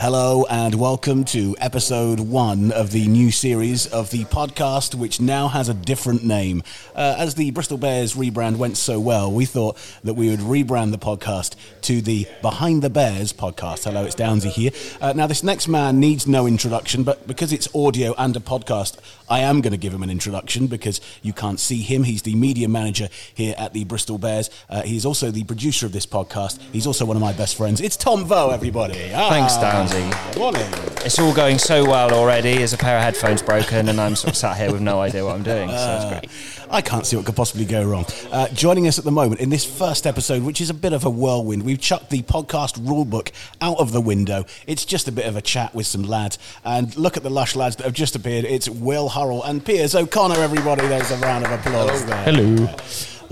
Hello and welcome to episode one of the new series of the podcast, which now has a different name. Uh, as the Bristol Bears rebrand went so well, we thought that we would rebrand the podcast to the Behind the Bears podcast. Hello, it's Downsy here. Uh, now, this next man needs no introduction, but because it's audio and a podcast, I am going to give him an introduction because you can't see him. He's the media manager here at the Bristol Bears. Uh, he's also the producer of this podcast. He's also one of my best friends. It's Tom Vo, everybody. Ah, Thanks, Downsy. Morning. It's all going so well already. There's a pair of headphones broken, and I'm sort of sat here with no idea what I'm doing. So it's great. I can't see what could possibly go wrong. Uh, joining us at the moment in this first episode, which is a bit of a whirlwind, we've chucked the podcast rulebook out of the window. It's just a bit of a chat with some lads. And look at the lush lads that have just appeared. It's Will Hurrell and Piers O'Connor, everybody. There's a round of applause there. Hello.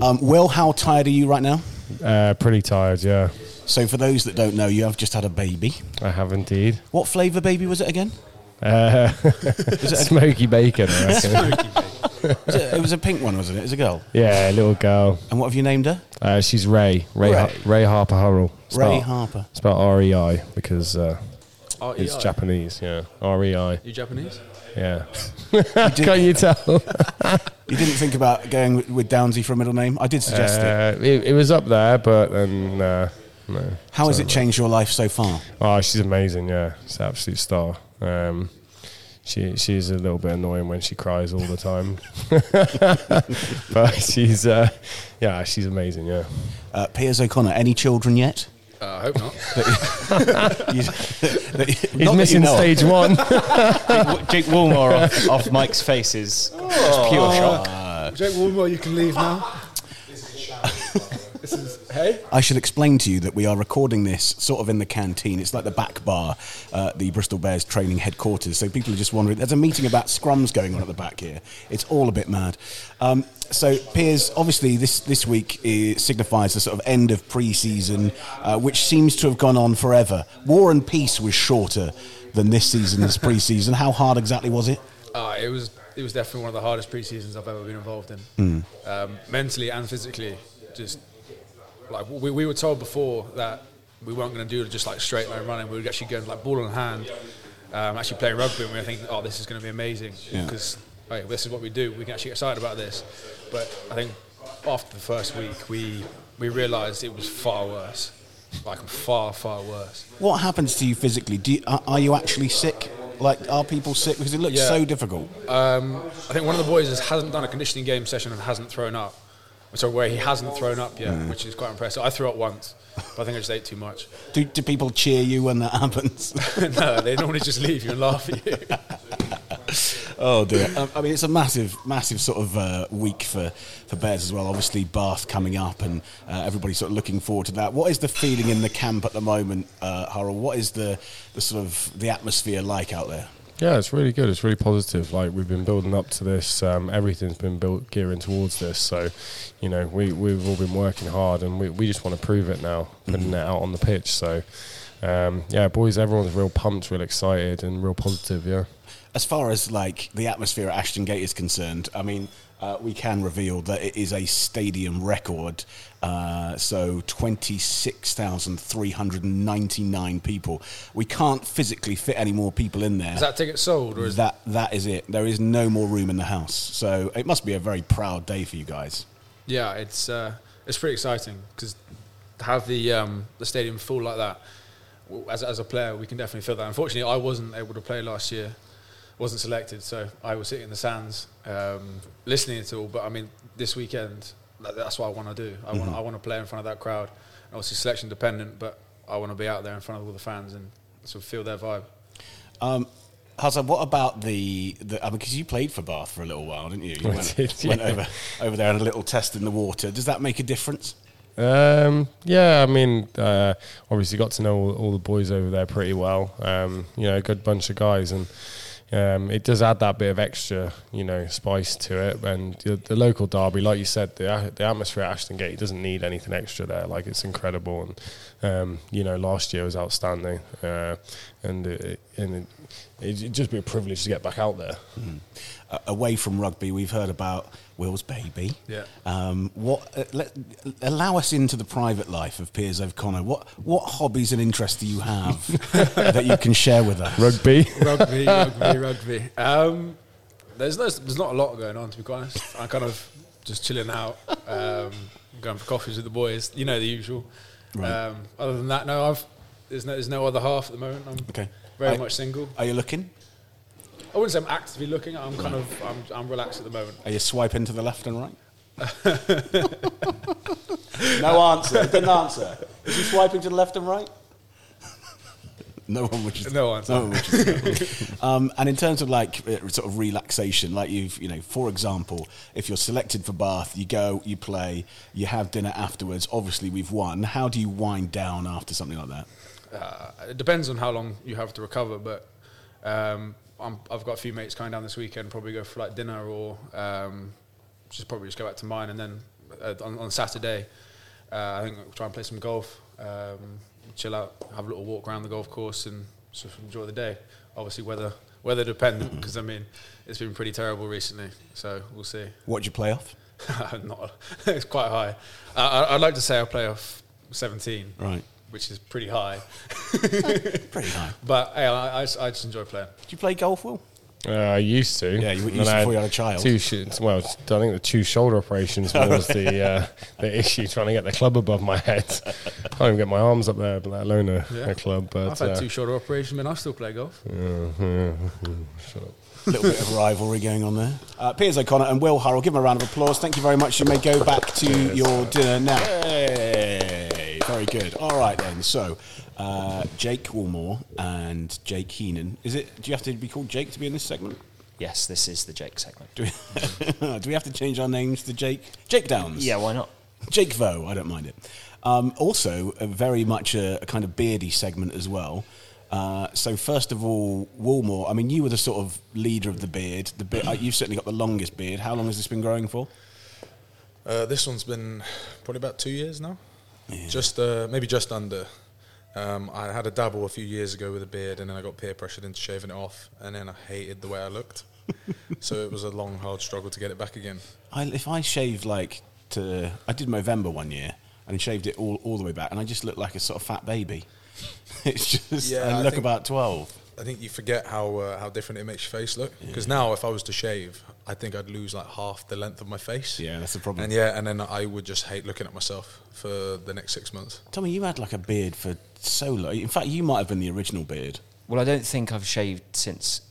Um, Will, how tired are you right now? Uh, pretty tired, yeah. So, for those that don't know, you have just had a baby. I have indeed. What flavour baby was it again? Uh, smoky bacon, I reckon. Was it, it was a pink one, wasn't it? It was a girl. yeah, little girl. And what have you named her? Uh, she's Ray. Ray, Ray. Har- Ray Harper Hurrell. Ray Spelled- Harper. Spelled R E I because uh, R.E.I.. it's Japanese, yeah. R E I, You Japanese? yeah. Can you tell? You didn't think about going with, with Downsy for a middle name? I did suggest it. Uh, it, it was up there, but then, uh, no. How has it changed your life so far? Oh, she's amazing, yeah. She's an absolute star. Um, she she's a little bit annoying when she cries all the time, but she's uh, yeah, she's amazing, yeah. Uh, Piers O'Connor, any children yet? Uh, I hope not. You- He's not that you missing know of. stage one. Jake Woolmore off, off Mike's face is just pure shock. Jake Woolmore, you can leave now. this is, hey? I should explain to you that we are recording this sort of in the canteen. It's like the back bar, uh, the Bristol Bears training headquarters. So people are just wondering. There's a meeting about scrums going on at the back here. It's all a bit mad. Um, so Piers, obviously this this week is, signifies the sort of end of pre-season, uh, which seems to have gone on forever. War and Peace was shorter than this season's pre-season. How hard exactly was it? Uh, it was it was definitely one of the hardest pre-seasons I've ever been involved in. Um, mentally and physically, just like we, we were told before that we weren't going to do just like straight line running. We were actually going like ball in hand, um, actually playing rugby, and we were thinking, oh, this is going to be amazing Yeah. because hey, this is what we do. We can actually get excited about this. But I think after the first week, we we realised it was far worse, like far far worse. What happens to you physically? Do you, are, are you actually sick? Like, are people sick? Because it looks Yeah. so difficult. Um, I think one of the boys has, hasn't done a conditioning game session and hasn't thrown up. So where he hasn't thrown up yet, which is quite impressive. I threw up once, but I think I just ate too much. Do, do people cheer you when that happens? no, they normally just leave you and laugh at you. oh dear! Um, I mean, it's a massive, massive sort of uh, week for, for Bears as well. Obviously, Bath coming up, and uh, everybody's sort of looking forward to that. What is the feeling in the camp at the moment, uh, Hurrell? What is the the sort of the atmosphere like out there? Yeah, it's really good. It's really positive. Like we've been building up to this. Um, everything's been built gearing towards this. So, you know, we we've all been working hard, and we, we just want to prove it now, putting it out on the pitch. So. Um, yeah, boys, everyone's real pumped, real excited, and real positive. Yeah. As far as like the atmosphere at Ashton Gate is concerned, I mean, uh, we can reveal that it is a stadium record. Uh, so twenty six thousand three hundred ninety nine people. We can't physically fit any more people in there. Is that ticket sold or is that that is it. There is no more room in the house. So it must be a very proud day for you guys. Yeah, it's uh, it's pretty exciting because to have the um, the stadium full like that. As, as a player, we can definitely feel that. Unfortunately, I wasn't able to play last year, wasn't selected, so I was sitting in the sands um, listening to it all. But I mean, this weekend, that's what I want to do. I want I want to play in front of that crowd. And obviously, selection dependent, but I want to be out there in front of all the fans and sort of feel their vibe. Um, Hazard, what about the, the I mean, because you played for Bath for a little while, didn't you? You went, did, went over, over there and a little test in the water. Does that make a difference? Um, yeah, I mean, uh, obviously got to know all, all the boys over there pretty well. Um, you know, a good bunch of guys, and um, it does add that bit of extra, you know, spice to it. And the, the local derby, like you said, the the atmosphere at Ashton Gate doesn't need anything extra there. Like it's incredible, and Um, you know, last year was outstanding, uh, and it, and it, it'd just be a privilege to get back out there. Uh, away from rugby, we've heard about Will's baby. Yeah. Um, what? Uh, let, allow us into the private life of Piers O'Connor. What what hobbies and interests do you have that you can share with us? Rugby. rugby, rugby, rugby. Um, there's no, there's not a lot going on to be quite honest. I'm kind of just chilling out, um, going for coffees with the boys. You know the usual. Right. Um, other than that, no, I've there's no there's no other half at the moment. I'm Okay. very Are- much single. Are you looking? I wouldn't say I'm actively looking. I'm kind of I'm, I'm relaxed at the moment. Are you swiping to the left and right? no answer. Didn't answer. Is he swiping to the left and right? No one would just No answer. No one would just um, and in terms of like uh, sort of relaxation, like you've you know, for example, if you're selected for Bath, you go, you play, you have dinner afterwards. Obviously, we've won. How do you wind down after something like that? Uh, it depends on how long you have to recover, but um, I'm, I've got a few mates coming down this weekend. Probably go for like dinner or um, just probably just go back to mine, and then uh, on, on Saturday, uh, I think we'll try and play some golf, um, chill out, have a little walk around the golf course, and just enjoy the day. Obviously, weather weather dependent because I mean it's been pretty terrible recently, so we'll see. What do you play off? Not, it's quite high. I, I- I'd like to say I play off 17, Right, which is pretty high. pretty high. But hey, I, I, just- I just enjoy playing. Do you play golf, Will? Uh, I used to. Yeah, you And used to I before you had a child. Two sh- well, I think the two shoulder operations was the uh, the issue. Trying to get the club above my head. I can't even get my arms up there, let alone a, Yeah. a club. But I've had uh, two shoulder operations, man. I still play golf. shut up. A little bit of rivalry going on there. Uh, Piers O'Connor and Will Hurrell, give them a round of applause. Thank you very much. You may go back to your dinner now. Hey, very good. All right then. So, uh, Jake Woolmore and Jake Heenan. Is it? Do you have to be called Jake to be in this segment? Yes, this is the Jake segment. Do we, do we have to change our names to Jake? Jake Downs. Yeah, why not? Jake Vo, I don't mind it. Um, also, a very much a, a kind of beardy segment as well. Uh, so first of all, Woolmore. I mean, you were the sort of leader of the beard. The beard, uh, you've certainly got the longest beard. How long has this been growing for? Uh, this one's been probably about two years now. Just uh, maybe just under. Um, I had a dabble a few years ago with a beard, and then I got peer pressured into shaving it off, and then I hated the way I looked. so it was a long, hard struggle to get it back again. I, if I shaved like to, I did Movember one year and shaved it all, all the way back, and I just looked like a sort of fat baby. it's just, Yeah, I I look about twelve. I think you forget how uh, how different it makes your face look. Because now, if I was to shave, I think I'd lose like half the length of my face. Yeah, that's the problem. And yeah, and then I would just hate looking at myself for the next six months. Tommy, you had like a beard for so long. In fact, you might have been the original beard. Well, I don't think I've shaved since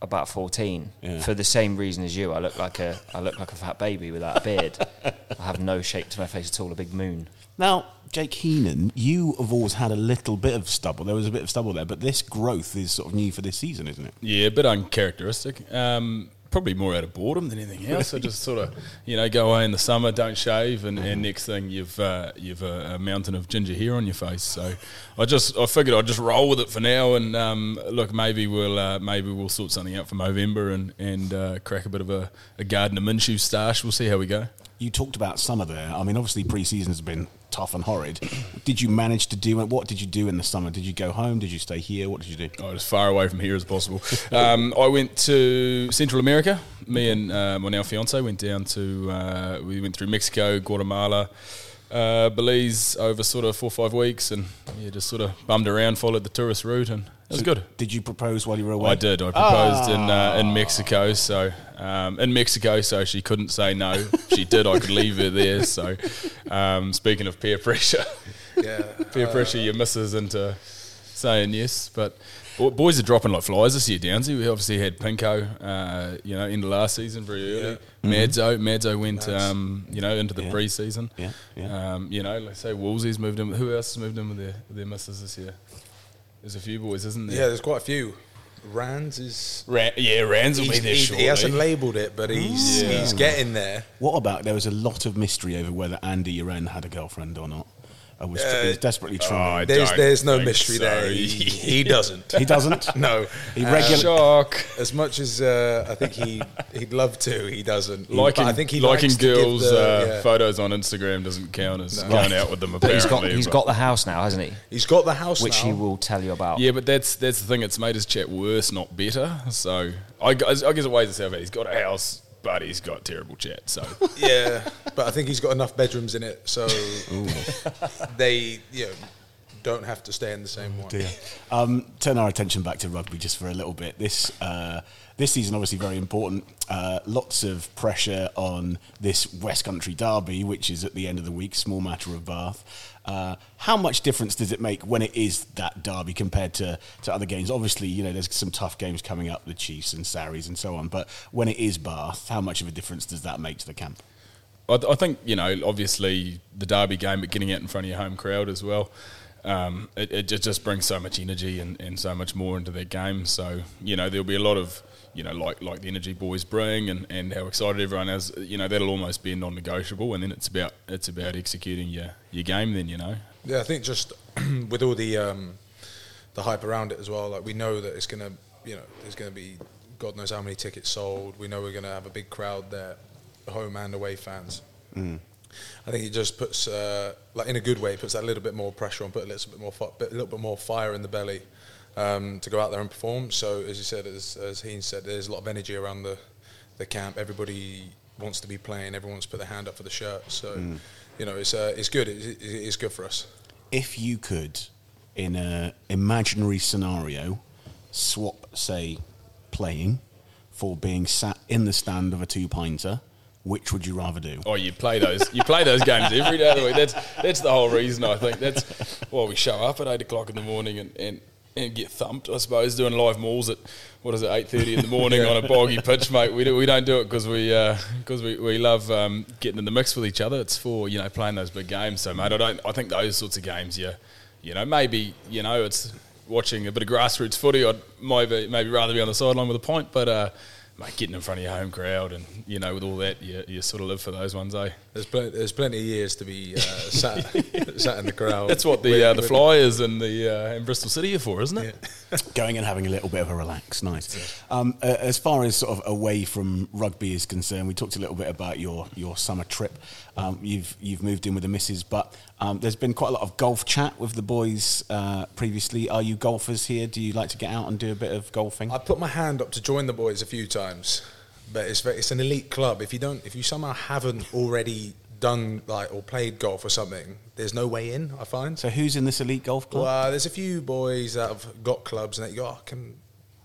about 14 Yeah. for the same reason as you. I look like a I look like a fat baby without a beard. I have no shape to my face at all, a big moon. Now, Jake Heenan, you have always had a little bit of stubble. There was a bit of stubble there, but this growth is sort of new for this season, isn't it? Yeah, a bit uncharacteristic. Um, probably more out of boredom than anything else. I just sort of, you know, go away in the summer, don't shave, and, and next thing you've uh, you've a, a mountain of ginger hair on your face. So I just I figured I'd just roll with it for now, and um, look, maybe we'll uh, maybe we'll sort something out for November and and uh, crack a bit of a, a Gardner Minshew stash. We'll see how we go. You talked about summer there. I mean, obviously, pre-season has been tough and horrid. Did you manage to do it? What did you do in the summer? Did you go home? Did you stay here? What did you do? Oh, as far away from here as possible. Um, I went to Central America. Me and uh, my now fiance went down to. Uh, we went through Mexico, Guatemala, uh, Belize over sort of four or five weeks, and yeah, just sort of bummed around, followed the tourist route, and it was good. Did you propose while you were away? I did. I proposed in uh, in Mexico, so um, in Mexico, so she couldn't say no. She did. I could leave her there. So, um, speaking of peer pressure, Yeah. peer pressure your missus into saying yes. But boys are dropping like flies this year, Downsy. We obviously had Pinko, uh, you know, in the last season very early. Madzo, Madzo went, Nice. um, you know, into the Yeah. pre-season. Yeah, yeah. Um, you know, let's say Woolsey's moved in. Who else has moved in with their with their misses this year? There's a few boys, isn't there? Yeah, there's quite a few. Rands is. Ra- yeah, Rands will be there he, shortly. he hasn't labelled it, but he's Yeah. he's getting there. What about there was a lot of mystery over whether Andy Uren had a girlfriend or not. I was he's desperately I trying. There's there's no mystery so. there. He, he doesn't. he doesn't. no. He Uh, regular- Shock. As much as uh, I think he he'd love to, he doesn't. Liking, But I think he liking likes to give girls' the- uh, yeah. photos on Instagram doesn't count as going out with them. But he's Apparently, got he's but- got the house now, hasn't he? He's got the house Which now. he will tell you about. Yeah, but that's that's the thing. It's made his chat worse, not better. So I, guess- I guess it weighs itself out. He's got a house, but he's got terrible chat. So Yeah, but I think he's got enough bedrooms in it, so they you know don't have to stay in the same one. Um, turn our attention back to rugby just for a little bit. This uh, this season, obviously, very important. Uh, lots of pressure on this West Country derby, which is at the end of the week. Small matter of Bath. Uh, how much difference does it make when it is that derby compared to, to other games? Obviously, you know there's some tough games coming up, the Chiefs and Sarries and so on. But when it is Bath, how much of a difference does that make to the camp? I, I think you know, obviously the derby game, but getting out in front of your home crowd as well. Um, it, it just, just brings so much energy and, and so much more into their game. So you know there'll be a lot of you know like like the energy boys bring and, and how excited everyone is. You know that'll almost be a non-negotiable, and then it's about it's about executing your your game. Then you know. Yeah, I think just with all the um, the hype around it as well, like we know that it's gonna, you know, there's gonna be God knows how many tickets sold. We know we're gonna have a big crowd there, home and away fans. I think it just puts, uh, like in a good way, puts that little bit more pressure on, put a little bit more, fi- a little bit more fire in the belly um, to go out there and perform. So as you said, as as Heen said, there's a lot of energy around the the camp. Everybody wants to be playing. Everyone wants to put their hand up for the shirt. So you know, it's uh, it's good. It, it, it's good for us. if you could, in a imaginary scenario, swap, say, playing for being sat in the stand of a two pinter, which would you rather do? Oh, you play those. You play those games every day of the week. That's that's the whole reason. I think that's why we show up at eight o'clock in the morning and, and, and get thumped. I suppose doing live mauls at what is it eight thirty in the morning on a boggy pitch, mate. We do, we don't do it because we because we, we love um, getting in the mix with each other. It's for you know playing those big games. So mate, I don't. I think those sorts of games, you you know maybe you know it's watching a bit of grassroots footy. I'd maybe maybe rather be on the sideline with a pint, but. Uh, Mate, getting in front of your home crowd and you know with all that you, you sort of live for those ones, eh? There's plenty, there's plenty of years to be uh, sat sat in the crowd. That's what the With- uh, the Flyers and the uh, and Bristol City are for, isn't it? Going and having a little bit of a relax, nice. Um, uh, as far as sort of away from rugby is concerned, we talked a little bit about your, your summer trip. Um, you've you've moved in with the missus, but um, there's been quite a lot of golf chat with the boys uh, previously. Are you golfers here? Do you like to get out and do a bit of golfing? I put my hand up to join the boys a few times, but it's ve- it's an elite club. If you don't, if you somehow haven't already done like or played golf or something, there's no way in. I find. so who's in this elite golf club? Well, there's a few boys that have got clubs and that you go, oh, can,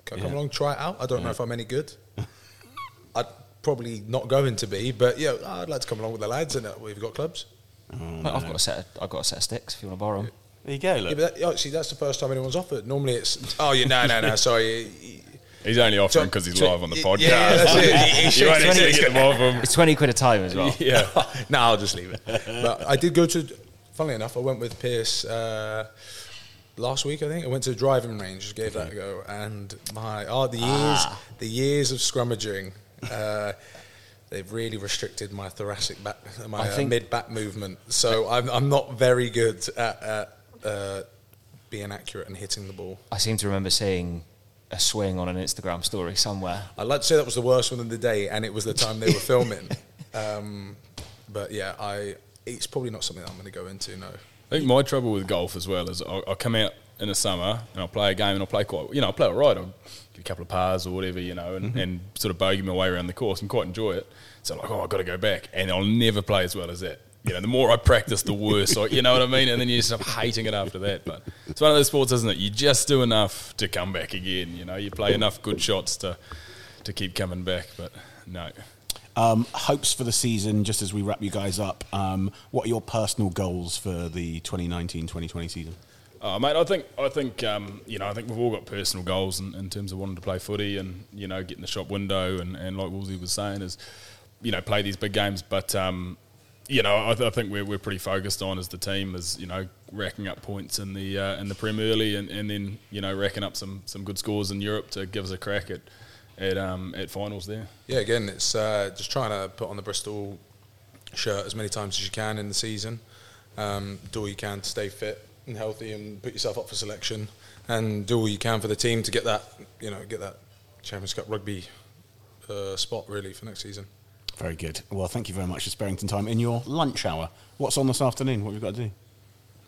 can I come Yeah. along, try it out? I don't know if I'm any good. I'd probably not going to be, but yeah, I'd like to come along with the lads and uh, we've got clubs. Well, I've got a set. Of, I've got a set of sticks. If you want to borrow 'em. there you go. Yeah, Look. but that, actually, that's the first time anyone's offered. Normally, it's oh, you no, no, no, sorry. He's only offering So- because he's so- live on the podcast. yeah, that's it. He- he you shakes only need head. to get them off him. It's twenty quid a time as well. Yeah. no, I'll just leave it. But I did go to. Funnily enough, I went with Piers uh, last week. I think I went to the driving range, just gave that a go, and my oh the years the years of scrummaging. Uh, They've really restricted my thoracic back, my I uh, think- mid back movement. So I'm, I'm not very good at, at uh, being accurate and hitting the ball. I seem to remember seeing a swing on an Instagram story somewhere. I'd like to say that was the worst one of the day, and it was the time they were filming. Um, but yeah, I it's probably not something that I'm going to go into. No. I think my trouble with golf as well is I'll, I'll come out in the summer and I'll play a game and I'll play quite, you know, I'll play all right. I'll get a couple of pars or whatever, you know, and, and sort of bogey my way around the course and quite enjoy it. So I'm like, oh, I've got to go back. And I'll never play as well as that. You know, the more I practice, the worse. Like, you know what I mean? And then you just end up hating it after that. But it's one of those sports, isn't it? You just do enough to come back again. You know, you play enough good shots to to keep coming back. But no, Um, hopes for the season, just as we wrap you guys up. Um, what are your personal goals for the 2019-2020 season? Uh, mate, I think I think um, you know I think we've all got personal goals in, in terms of wanting to play footy and you know getting the shop window and, and like Woolsey was saying is you know play these big games. But um, you know I, th- I think we're, we're pretty focused on as the team is you know racking up points in the uh, in the Prem early and, and then you know racking up some some good scores in Europe to give us a crack at at um, at finals there. Yeah, again, it's uh, just trying to put on the Bristol shirt as many times as you can in the season. Um, do all you can to stay fit and healthy and put yourself up for selection, and do all you can for the team to get that you know get that Champions Cup rugby uh, spot really for next season. Very good. Well, thank you very much for sparing some time in your lunch hour. What's on this afternoon? What have we got to do?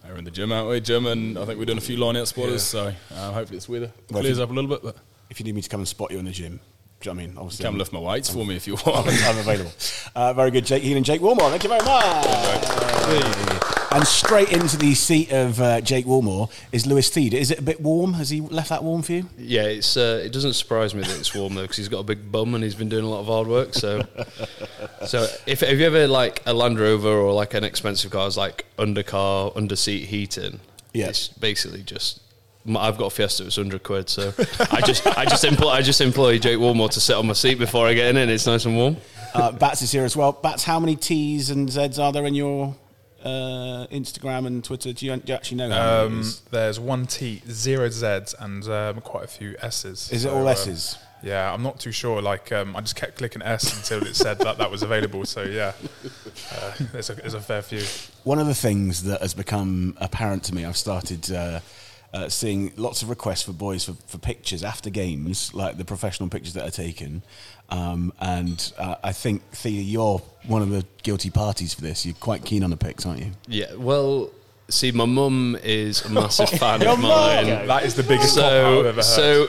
We're in the gym, aren't we? Gym, and I think we're doing a few line out spotters, so uh, hopefully this weather Well, clears you- up a little bit. But If you need me to come and spot you in the gym, do you know I mean? Obviously, come lift my weights for me if you want. I'm available. Uh, very good, Jake Healy and Jake Woolmore. Thank you very much. And straight into the seat of uh, Jake Woolmore is Lewis Thiede. Is it a bit warm? Has he left that warm for you? Yeah, it's uh, it doesn't surprise me that it's warm though because he's got a big bum and he's been doing a lot of hard work. So, so if have you ever like a Land Rover or like an expensive car is like undercar under seat heating? Yeah. it's basically just. I've got a Fiesta. It's hundred quid, so I just I just employ I just employ Jake Woolmore to sit on my seat before I get in, and it's nice and warm. Uh, Bats is here as well. Bats, how many T's and Z's are there in your uh, Instagram and Twitter? Do you, do you actually know how Um, there's one T, zero Zs, and um, quite a few S's. Is it So, all um, S's? yeah, I'm not too sure. Like, um, I just kept clicking S until it said that that was available. So yeah, uh, there's, a, there's a fair few. One of the things that has become apparent to me, I've started uh, uh, seeing lots of requests for boys for, for pictures after games, like the professional pictures that are taken. Um, and uh, I think, Thea, you're one of the guilty parties for this. You're quite keen on the pics, aren't you? Yeah, well, see, my mum is a massive fan of mine. That is the biggest cop out I've So, ever heard.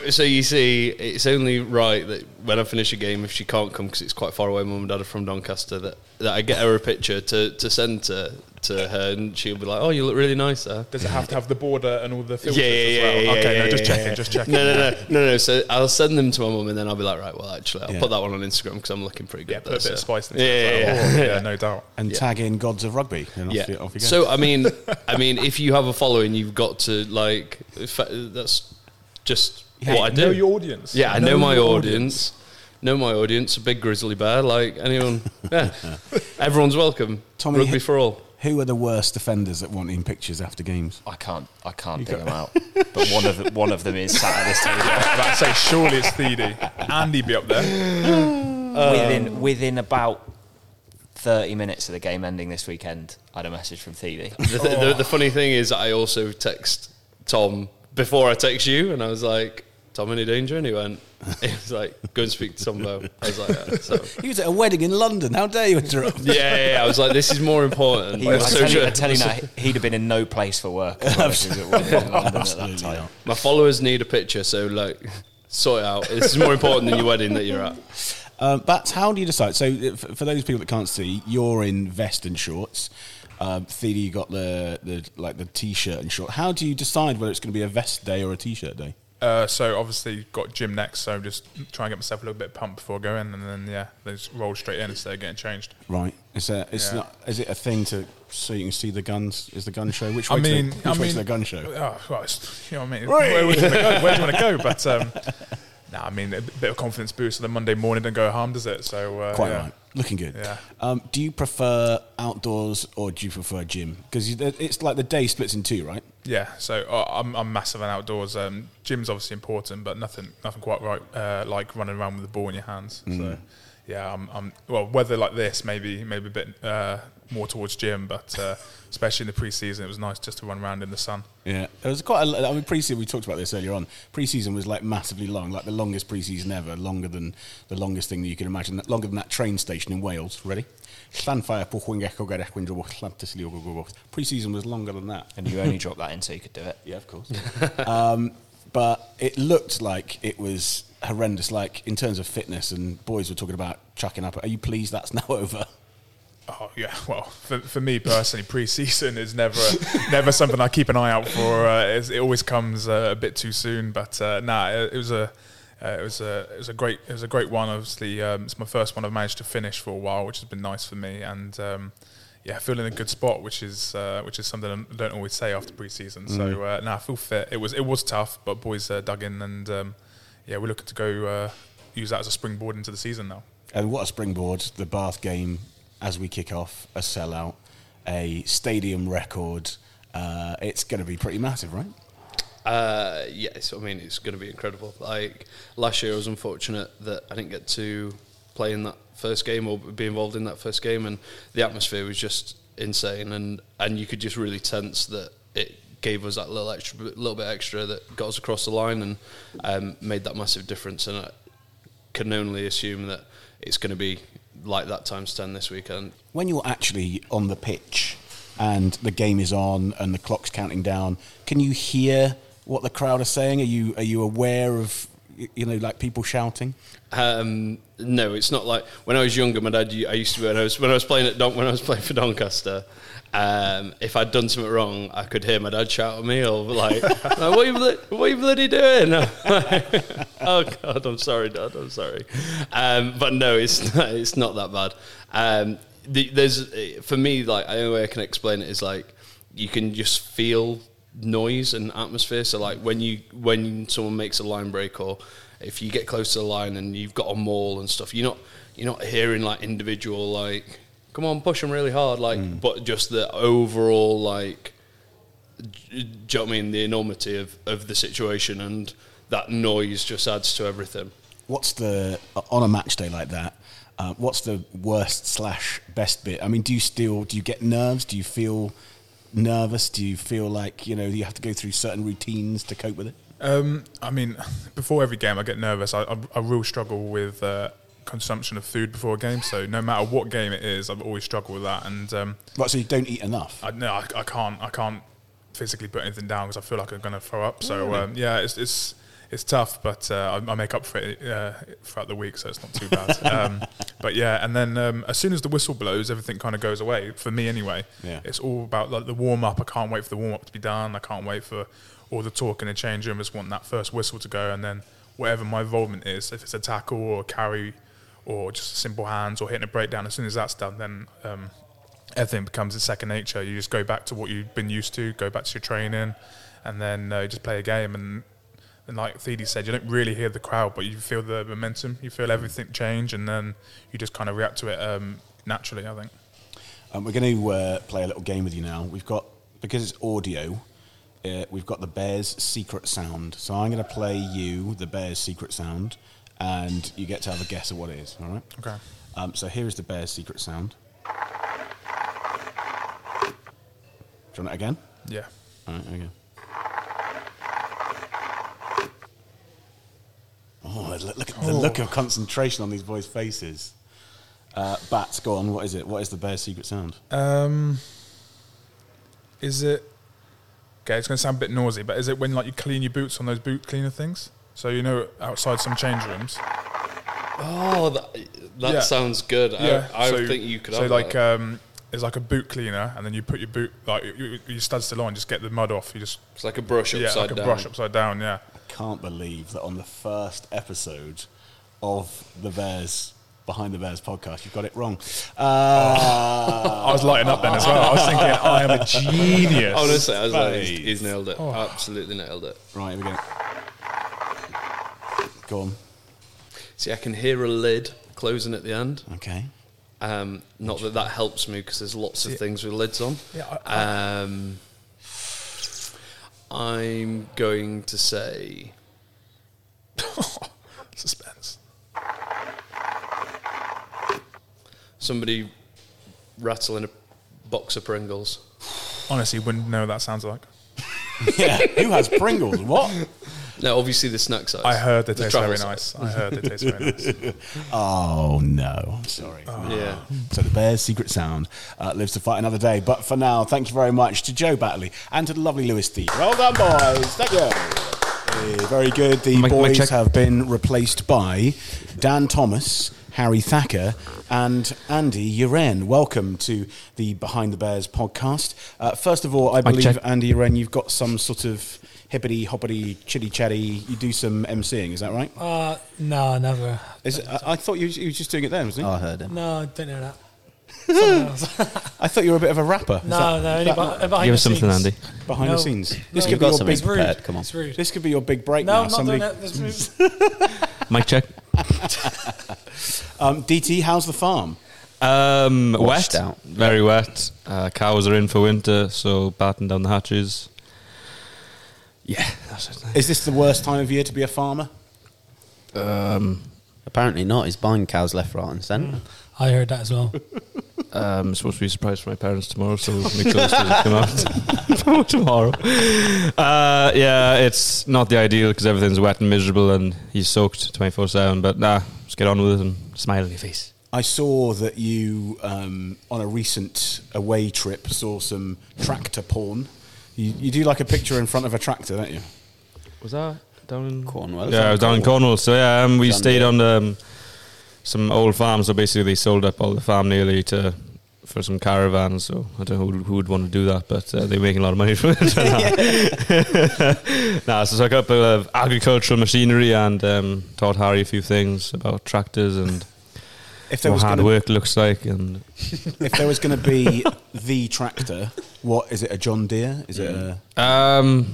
so, so you see, it's only right that when I finish a game, if she can't come because it's quite far away, mum and dad are from Doncaster, that, that I get her a picture to, to send to, to her, and she'll be like, "Oh, you look really nice there." Does it have to have the border and all the filters Yeah, yeah, as yeah, well? yeah, okay, yeah, no, just yeah, checking, yeah. just checking. No, no, no, no, no. So I'll send them to my mum, and then I'll be like, "Right, well, actually, I'll Yeah. put that one on Instagram because I'm looking pretty good." Yeah, put a there, bit of spice into Yeah, it. yeah, as yeah. Oh, yeah, no doubt. And Yeah. tag in Gods of Rugby. And Yeah. off you go. So I mean, I mean, if you have a following, you've got to like. if- That's just what I do. Know your audience. Yeah, I know, my your audience. Know my audience. A big grizzly bear, like anyone. Yeah, everyone's welcome. Tommy, Rugby who- for all. Who are the worst offenders at wanting pictures after games? I can't, I can't dig them out. But one of one of them is sat at this table. I'm about to say, surely it's Thiede. Andy be up there. Um, within within about thirty minutes of the game ending this weekend, I had a message from Thiede. The, th- the, the funny thing is, I also text Tom before I text you, and I was like, "Tom, any danger?" And he went, "He was like, go and speak to Tom Bow." I was like, yeah. so. He was at a wedding in London. How dare you interrupt? Yeah, yeah, yeah, I was like, "This is more important." He, I So tell you, I tell you now, he'd have been in no place for work as well if he was at work in London at that Absolutely not. My followers need a picture, so like, sort it out. This is more important than your wedding that you're at. Um, but how do you decide? So, uh, for, for those people that can't see, you're in vest and shorts. Um, Thiede, you got the, the like the t-shirt and short. How do you decide whether it's going to be a vest day or a t-shirt day? Uh, so obviously got gym next, so just try and get myself a little bit pumped before going, and then yeah, they just roll straight in instead of getting changed. Right? Is that it's Yeah. not? Is it a thing to so you can see the guns? Is the gun show? Which I way mean, to the, I which to mean- the gun show? Oh, well, you know what I mean? Where, would you go? Where do you want to go? But um, nah, I mean, a bit of confidence boost on the Monday morning don't go harm, does it? So uh, Quite yeah. right. Looking good. Yeah. Um, do you prefer outdoors or do you prefer gym? Because it's like the day splits in two, right? Yeah, so uh, I'm, I'm massive on outdoors. Um, gym's obviously important, but nothing nothing quite right uh, like running around with the ball in your hands. So yeah, I'm, I'm well weather like this maybe maybe a bit uh, more towards gym, but uh, especially in the preseason, it was nice just to run around in the sun. Yeah, there was quite. A, I mean, preseason. We talked about this earlier on. Preseason was like massively long, like the longest preseason ever, longer than the longest thing that you can imagine, longer than that train station in Wales. Ready? Preseason was longer than that. And you only dropped that in so you could do it. Yeah, of course. um, but it looked like it was horrendous. Like in terms of fitness, and boys were talking about chucking up. Are you pleased that's now over? Oh yeah, well for, for me personally, pre-season is never never something I keep an eye out for. Uh, it's, it always comes uh, a bit too soon, but uh, nah, it, it was a uh, it was a it was a great it was a great one. Obviously, um, it's my first one I've managed to finish for a while, which has been nice for me, and um, yeah, I feel in a good spot, which is uh, which is something I don't always say after pre-season. So uh, nah, I feel fit. It was it was tough, but boys uh, dug in, and um, yeah, we're looking to go uh, use that as a springboard into the season now. And what a springboard! The Bath game as we kick off, a sellout, a stadium record. Uh, it's going to be pretty massive, right? Uh, yes, I mean it's going to be incredible. Like last year, I was unfortunate that I didn't get to play in that first game or be involved in that first game, and the atmosphere was just insane, and and you could just really tense that it gave us that little extra, little bit extra that got us across the line and um, made that massive difference. And I can only assume that it's going to be like that times ten this weekend. When you're actually on the pitch and the game is on and the clock's counting down, can you hear what the crowd are saying? Are you are you aware of you know like people shouting? Um, no, it's not like when I was younger. My dad, I used to when I was when I was playing at Don, when I was playing for Doncaster. Um, if I'd done something wrong, I could hear my dad shout at me or like, like, "What are you, what are you bloody doing?" oh God, I'm sorry, Dad. I'm sorry. Um, but no, it's not, it's not that bad. Um, the, there's for me like the only way I can explain it is like you can just feel noise and atmosphere. So like when you when someone makes a line break or if you get close to the line and you've got a maul and stuff, you're not you're not hearing like individual like come on push them really hard like but just the overall like do you know what I mean the enormity of, of the situation and that noise just adds to everything. What's the on a match day like that? Uh, what's the worst slash best bit? I mean, do you still do you get nerves? Do you feel nervous? Do you feel like you know you have to go through certain routines to cope with it? Um, I mean, before every game, I get nervous. I, I, I real struggle with uh, consumption of food before a game. So no matter what game it is, I've always struggled with that. And um, Right, so you don't eat enough. I, no, I, I can't. I can't physically put anything down because I feel like I'm going to throw up. So um, yeah, it's it's it's tough, but uh, I, I make up for it uh, throughout the week, so it's not too bad. um, but yeah, and then um, as soon as the whistle blows, everything kind of goes away for me anyway. Yeah. It's all about like the warm up. I can't wait for the warm up to be done. I can't wait for all the talk in the change room. I just want that first whistle to go, and then whatever my involvement is, if it's a tackle or a carry or just simple hands or hitting a breakdown, as soon as that's done, then um, everything becomes a second nature. You just go back to what you've been used to, go back to your training, and then uh, you just play a game. And, and like Thiede said, you don't really hear the crowd, but you feel the momentum. You feel everything change, and then you just kind of react to it um, naturally. I think. Um, we're going to uh, play a little game with you now. We've got because it's audio. Uh, we've got the bear's secret sound. So I'm going to play you the bear's secret sound, and you get to have a guess of what it is. All right. Okay. Um, so here is the bear's secret sound. Do you want it again? Yeah. All right, there we go. Oh, look look at the look of concentration on these boys' faces. Uh, Bats, go on. What is it? What is the bear's secret sound? Um, is it? Okay, it's going to sound a bit noisy, but is it when like you clean your boots on those boot cleaner things? So you know, outside some change rooms. Oh, that, that Yeah. sounds good. Yeah, I, I so- think you could So have like, that. um, there's like a boot cleaner, and then you put your boot like you, you, you stud still on, just get the mud off. You just It's like a brush yeah, upside like a down. brush upside down. Yeah. Can't believe that on the first episode of the Bears Behind the Bears podcast, you got it wrong. Uh, I was lighting up then as well. I was thinking, I am a genius. Honestly, I was like, he's, he's nailed it. Oh. Absolutely nailed it. right, here we go. Go on. See, I can hear a lid closing at the end. Okay. Um, not that that helps me because there's lots of things with lids on. Yeah, Um, I'm going to say Suspense. somebody rattling a box of Pringles. Honestly, wouldn't know what that sounds like. Yeah. Who has Pringles? What? No, obviously the snack size. I heard they The taste very size. nice. I heard they taste very nice. Oh no! I'm sorry. Yeah. So the Bears' secret sound uh, lives to fight another day. But for now, thank you very much to Joe Batley and to the lovely Lewis D. Well done, boys. Thank you. Very good. The Mic- mic boys check. have been replaced by Dan Thomas, Harry Thacker, and Andy Uren. Welcome to the Behind the Bears podcast. Uh, first of all, I believe check. Andy Uren, you've got some sort of hippity hoppity chitty chatty. You do some emceeing, is that right? Uh, no, never. Is it, I, I thought you, was- you was just doing it then, wasn't he? I heard him. No, I don't know that. I thought you were a bit of a rapper. Is no, that- no, is only that behind, behind Give the us something, scenes. Andy. behind No. the scenes. No. This You've could be got your something big. It's rude. prepared, come on. It's rude. This could be your big break no, now. I'm not Somebody, doing that. That's rude. Mic check. um, DT, how's the farm? Um, wet, out. very wet. Uh, cows are in for winter, so batten down the hatches. Yeah, that's it. Is this the worst time of year to be a farmer? Um, Apparently not. He's buying cows left, right, and centre. I heard that as well. Um, supposed to be a surprise for my parents tomorrow, so make doesn't come out tomorrow. Uh, yeah, it's not the ideal because everything's wet and miserable, and he's soaked twenty four seven. But nah, just get on with it and smile on your face. I saw that you, um, on a recent away trip, saw some tractor porn. You, you do like a picture in front of a tractor, don't you? Was that down in Cornwall. Yeah, I was down in Cornwall. So yeah, um, we John stayed Deere. on um, some old farms. So basically, they sold up all the farm nearly to for some caravans. So I don't know who, who would want to do that, but uh, they're making a lot of money from it. nah, so I got a couple of agricultural machinery and um, taught Harry a few things about tractors and If there what was hard gonna, work looks like. And if there was going to be the tractor, what is it? A John Deere? Is it a, um,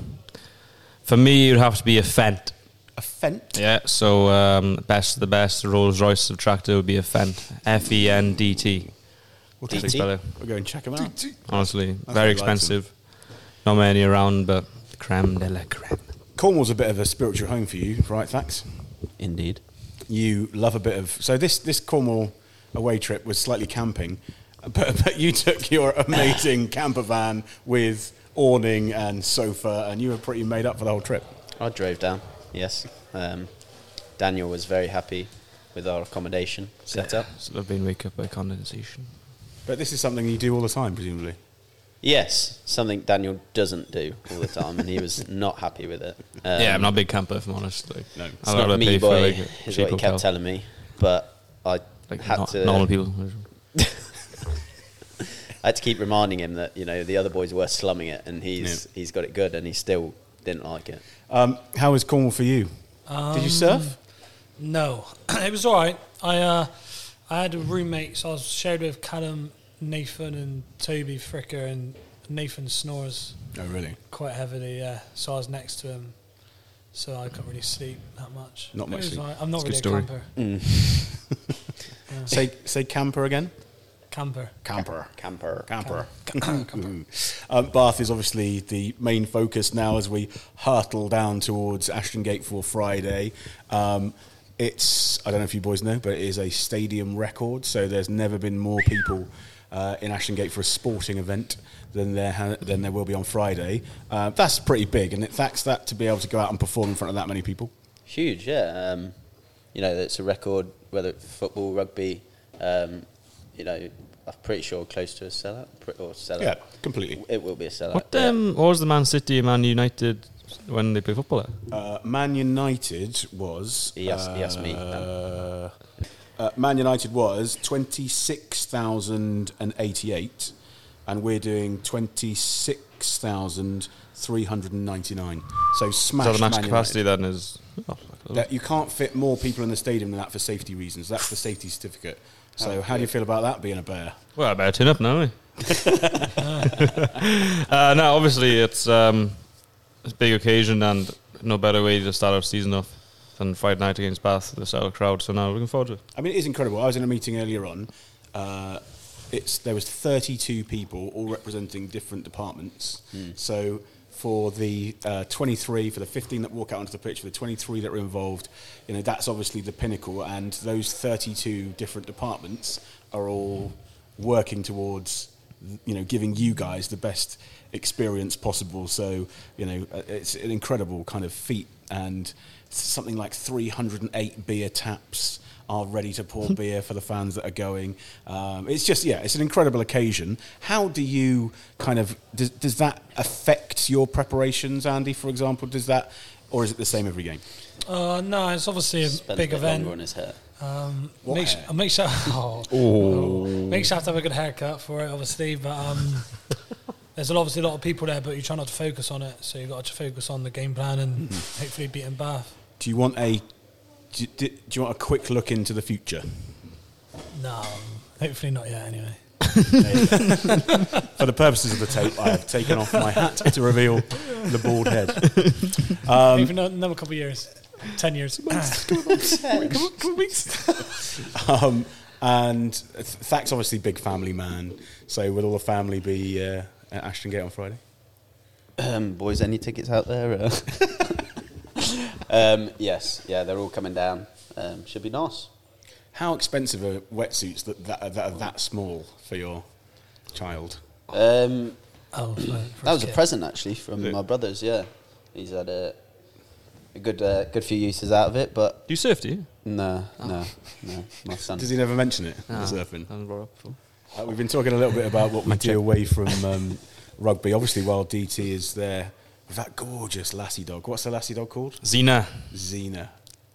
for me, it would have to be a Fendt. a Fendt? Yeah, so um, best of the best Rolls Royce of tractor would be a Fendt. F E N D T. What DT? is it? We'll go and check them out. Honestly, what very he likes expensive. Not many around, but creme de la creme. Cornwall's a bit of a spiritual home for you, right? Thanks. Indeed. You love a bit of. So this this Cornwall away trip was slightly camping, but, but you took your amazing camper van with awning and sofa, and you were pretty made up for the whole trip. I drove down. Yes. Um, Daniel was very happy with our accommodation set up. So I've been wake up by condensation. But this is something you do all the time, presumably. Yes, something Daniel doesn't do all the time, and he was not happy with it. Um, yeah, I'm not a big camper, if I'm honest. Like, No. I'd It's not rather me, boy, like, is what he hotel. kept telling me. But I Like had no- to normal people. I had to keep reminding him that you know the other boys were slumming it, and he's he's got it good, and he still didn't like it. Um, how was Cornwall for you? Did you surf? No, it was all right. I uh, I had a roommate, so I was shared with Callum, Nathan, and Toby Fricker, and Nathan snores Oh, really? quite heavily. Yeah, so I was next to him, so I couldn't really sleep that much. Not much sleep. all right. I'm not It's a really good a story. camper. Say say camper again. Camper. Camper. Camper. Camper. um, Bath is obviously the main focus now as we hurtle down towards Ashton Gate for Friday. Um, it's, I don't know if you boys know, but it is a stadium record, so there's never been more people uh, in Ashton Gate for a sporting event than there, ha- than there will be on Friday. Uh, that's pretty big, and it facts that to be able to go out and perform in front of that many people. Huge, yeah. Um, you know, it's a record, whether it's football, rugby. Um, you know, I'm pretty sure close to a sellout pre- or sellout. Yeah, completely. It will be a sellout. What, yeah. um, what was the Man City and Man United when they play football at? Uh, Man United was. He asked- he asked me, Uh, uh, Man United was 26,088, and we're doing 26,399. So smash So the max Man capacity United. then is. Oh, That you can't fit more people in the stadium than that for safety reasons. That's the safety certificate. So how do you feel about that being a bear? well, I better turn up now. Eh? uh, no, obviously it's um, it's a big occasion and no better way to start our season off than Friday night against Bath, the style crowd. So now looking forward to it. I mean, it is incredible. I was in a meeting earlier on. Uh, it's there was 32 people, all representing different departments. So for the uh, 23, for the 15 that walk out onto the pitch, for the 23 that are involved, you know, that's obviously the pinnacle. And those 32 different departments are all working towards, you know, giving you guys the best experience possible. So, you know, uh, it's an incredible kind of feat and something like 308 beer taps are ready to pour beer for the fans that are going. Um, it's just, yeah, it's an incredible occasion. How do you kind of, does, does that affect your preparations, Andy, for example? Does that, or is it the same every game? Uh, no, it's obviously a Spends big a event. on his hair. Um, What make, hair? sure, make sure, oh, make sure I have to have a good haircut for it, obviously. But um, there's obviously a lot of people there, but you try not to focus on it. So you've got to focus on the game plan and Mm-hmm. hopefully beating Bath. Do you want a, do, do, do you want a quick look into the future? No, hopefully not yet. Anyway, For the purposes of the tape, I have taken off my hat to reveal the bald head. Um, maybe another couple of years, ten years. weeks. Um, and Th- Thak's obviously big family man. So will all the family be uh, at Ashton Gate on Friday? Um, boys, any tickets out there? Uh, um, yes, yeah, they're all coming down. Um, should be nice. How expensive are wetsuits that, that, are, that are that small for your child? Um, Oh, for, for that was a present actually from my brothers. Yeah, he's had a, a good uh, good few uses out of it, but Do you surf, do you? no, no, no, my son. Does he never mention it? No, The surfing. Haven't brought up before. Uh, we've been talking a little bit about what we do away from um, rugby. Obviously, while DT is there with that gorgeous lassie dog. What's the lassie dog called? Xena. Xena.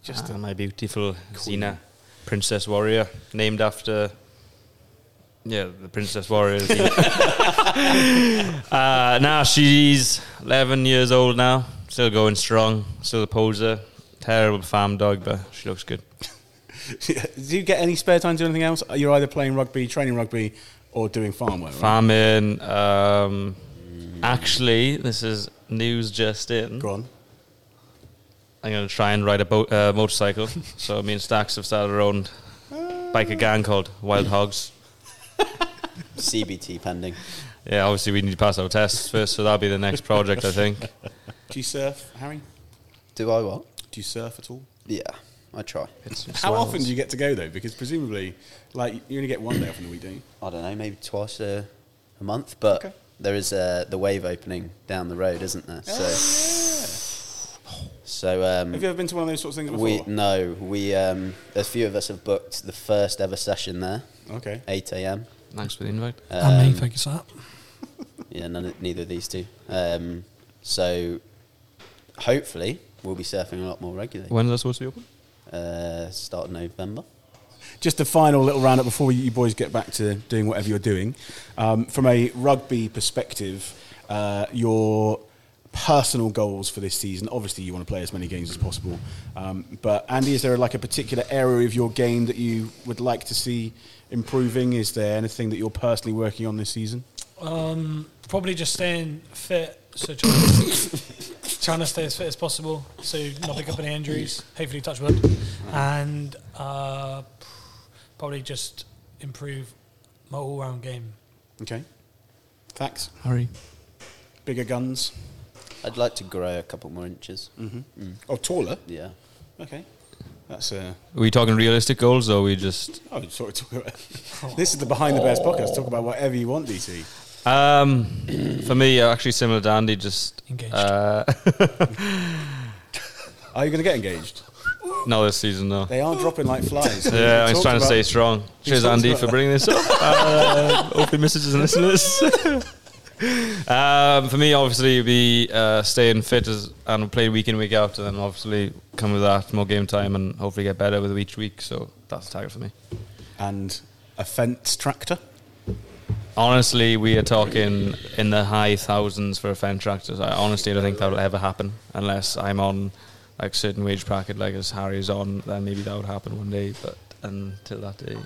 Just Ah, a, my beautiful Xena, princess warrior, named after. Yeah, the princess warrior. Uh, now she's 11 years old now, still going strong, still a poser. Terrible farm dog, but she looks good. do you get any spare time to do anything else? You're either playing rugby, training rugby, or doing farm work. Right? Farming. Um, actually, this is news just in. Go on. I'm going to try and ride a boat, uh, motorcycle. so me and Stacks have started our own biker gang called Wild Hogs. CBT pending. Yeah, obviously we need to pass our tests first, so that'll be the next project, I think. Do you surf, Harry? Do I what? Do you surf at all? Yeah, I try. How often do you get to go though? Because presumably, like you only get one day off in the week, don't you? I don't know, maybe twice a, a month, but Okay. there is uh, the wave opening down the road, isn't there? So, so um, Have you ever been to one of those sorts of things before? we no, we um, a few of us have booked the first ever session there, okay. eight a.m. Thanks for the invite. And me, Um, thank you, sir. Yeah, none, neither of these two. Um, so, hopefully, we'll be surfing a lot more regularly. When's that supposed to be open? Uh, start of November. Just a final little roundup before you boys get back to doing whatever you're doing. Um, from a rugby perspective, uh, your personal goals for this season. Obviously, you want to play as many games as possible. Um, but Andy, is there like a particular area of your game that you would like to see improving? Is there anything that you're personally working on this season? Um, probably just staying fit, so trying, trying to stay as fit as possible, so not pick up any injuries. Hopefully, touch wood, and uh, probably just improve my all-round game. Okay. Facts. Hurry. Bigger guns. I'd like to grow a couple more inches. Mm-hmm. Oh, taller. Yeah. Okay. That's uh. Are we talking realistic goals, or are we just. Oh, sort of talk about. this is the Behind the Bears podcast. Talk about whatever you want, DC. Um, for me, actually similar to Andy, just. Engaged. Uh, Are you going to get engaged? no, this season, no. They are dropping like flies. Yeah, I'm Talked trying to stay strong. Cheers, Andy, for bringing this up. Uh, open messages and listeners. um, for me, obviously, be uh, staying fit as, and play week in, week out, and then obviously come with that more game time and hopefully get better with each week. So that's the target for me. And a Fendt tractor. Honestly, we are talking in the high thousands for a Fendt tractors. I honestly don't think that will ever happen unless I'm on like certain wage bracket, like as Harry's on. Then maybe that would happen one day. But until that day,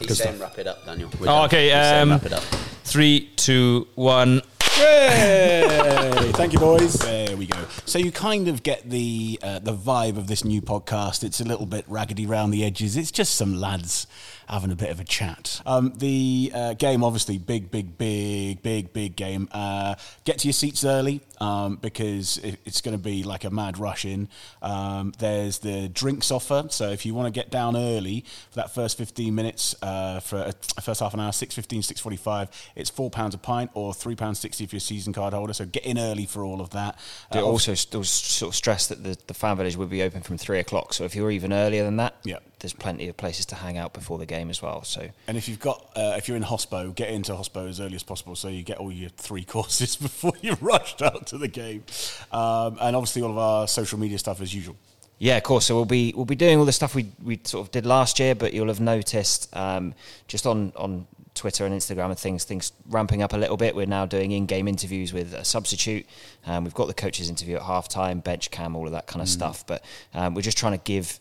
He's saying wrap it up, Daniel. We're Oh, okay, saying um, wrap it up. three, two, one. Hey, thank you, boys. There we go. So you kind of get the uh, the vibe of this new podcast. It's a little bit raggedy round the edges. It's just some lads having a bit of a chat. Um, the uh, game, obviously, big, big, big, big, big game. Uh, get to your seats early um, because it, it's going to be like a mad rush in. Um, there's the drinks offer, so if you want to get down early for that first 15 minutes, uh, for a, first half an hour, 6.15, 6.45, it's £4 a pint or £3.60 if you're a season card holder, so get in early for all of that. They Uh, also still sort of stress that the, the fan village would be open from three o'clock. So if you're even earlier than that, Yeah. there's plenty of places to hang out before the game as well. So And if you've got, uh, if you're in Hospo, get into Hospo as early as possible so you get all your three courses before you rushed out to the game. Um, and obviously all of our social media stuff as usual. Yeah, of course. So we'll be we'll be doing all the stuff we we sort of did last year, but you'll have noticed um, just on on Twitter and Instagram and things things ramping up a little bit. We're now doing in-game interviews with a substitute. Um, we've got the coaches interview at halftime, bench cam, all of that kind of stuff. But um, we're just trying to give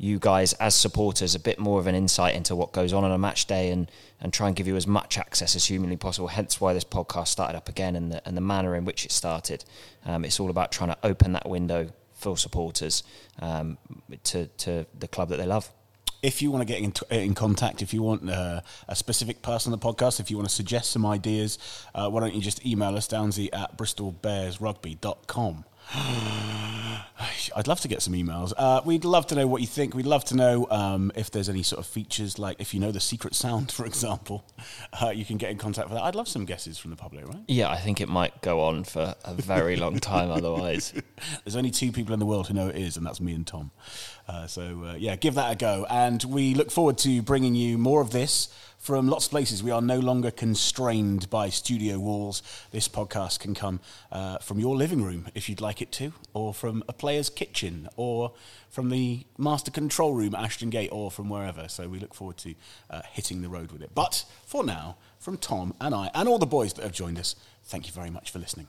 you guys as supporters a bit more of an insight into what goes on on a match day and and try and give you as much access as humanly possible hence why this podcast started up again and the, and the manner in which it started um, it's all about trying to open that window for supporters um, to to the club that they love if you want to get in, in contact, if you want uh, a specific person on the podcast, if you want to suggest some ideas, uh, why don't you just email us downsy at bristolbearsrugby.com. I'd love to get some emails. Uh, we'd love to know what you think. We'd love to know um, if there's any sort of features, like if you know the secret sound, for example, uh, you can get in contact with that. I'd love some guesses from the public, right? Yeah, I think it might go on for a very long time otherwise. There's only two people in the world who know it is, and that's me and Tom. Uh, so, uh, yeah, give that a go. And we look forward to bringing you more of this from lots of places. We are no longer constrained by studio walls. This podcast can come uh, from your living room if you'd like it to, or from a player's kitchen, or from the master control room at Ashton Gate, or from wherever. So we look forward to uh, hitting the road with it. But for now, from Tom and I, and all the boys that have joined us, thank you very much for listening.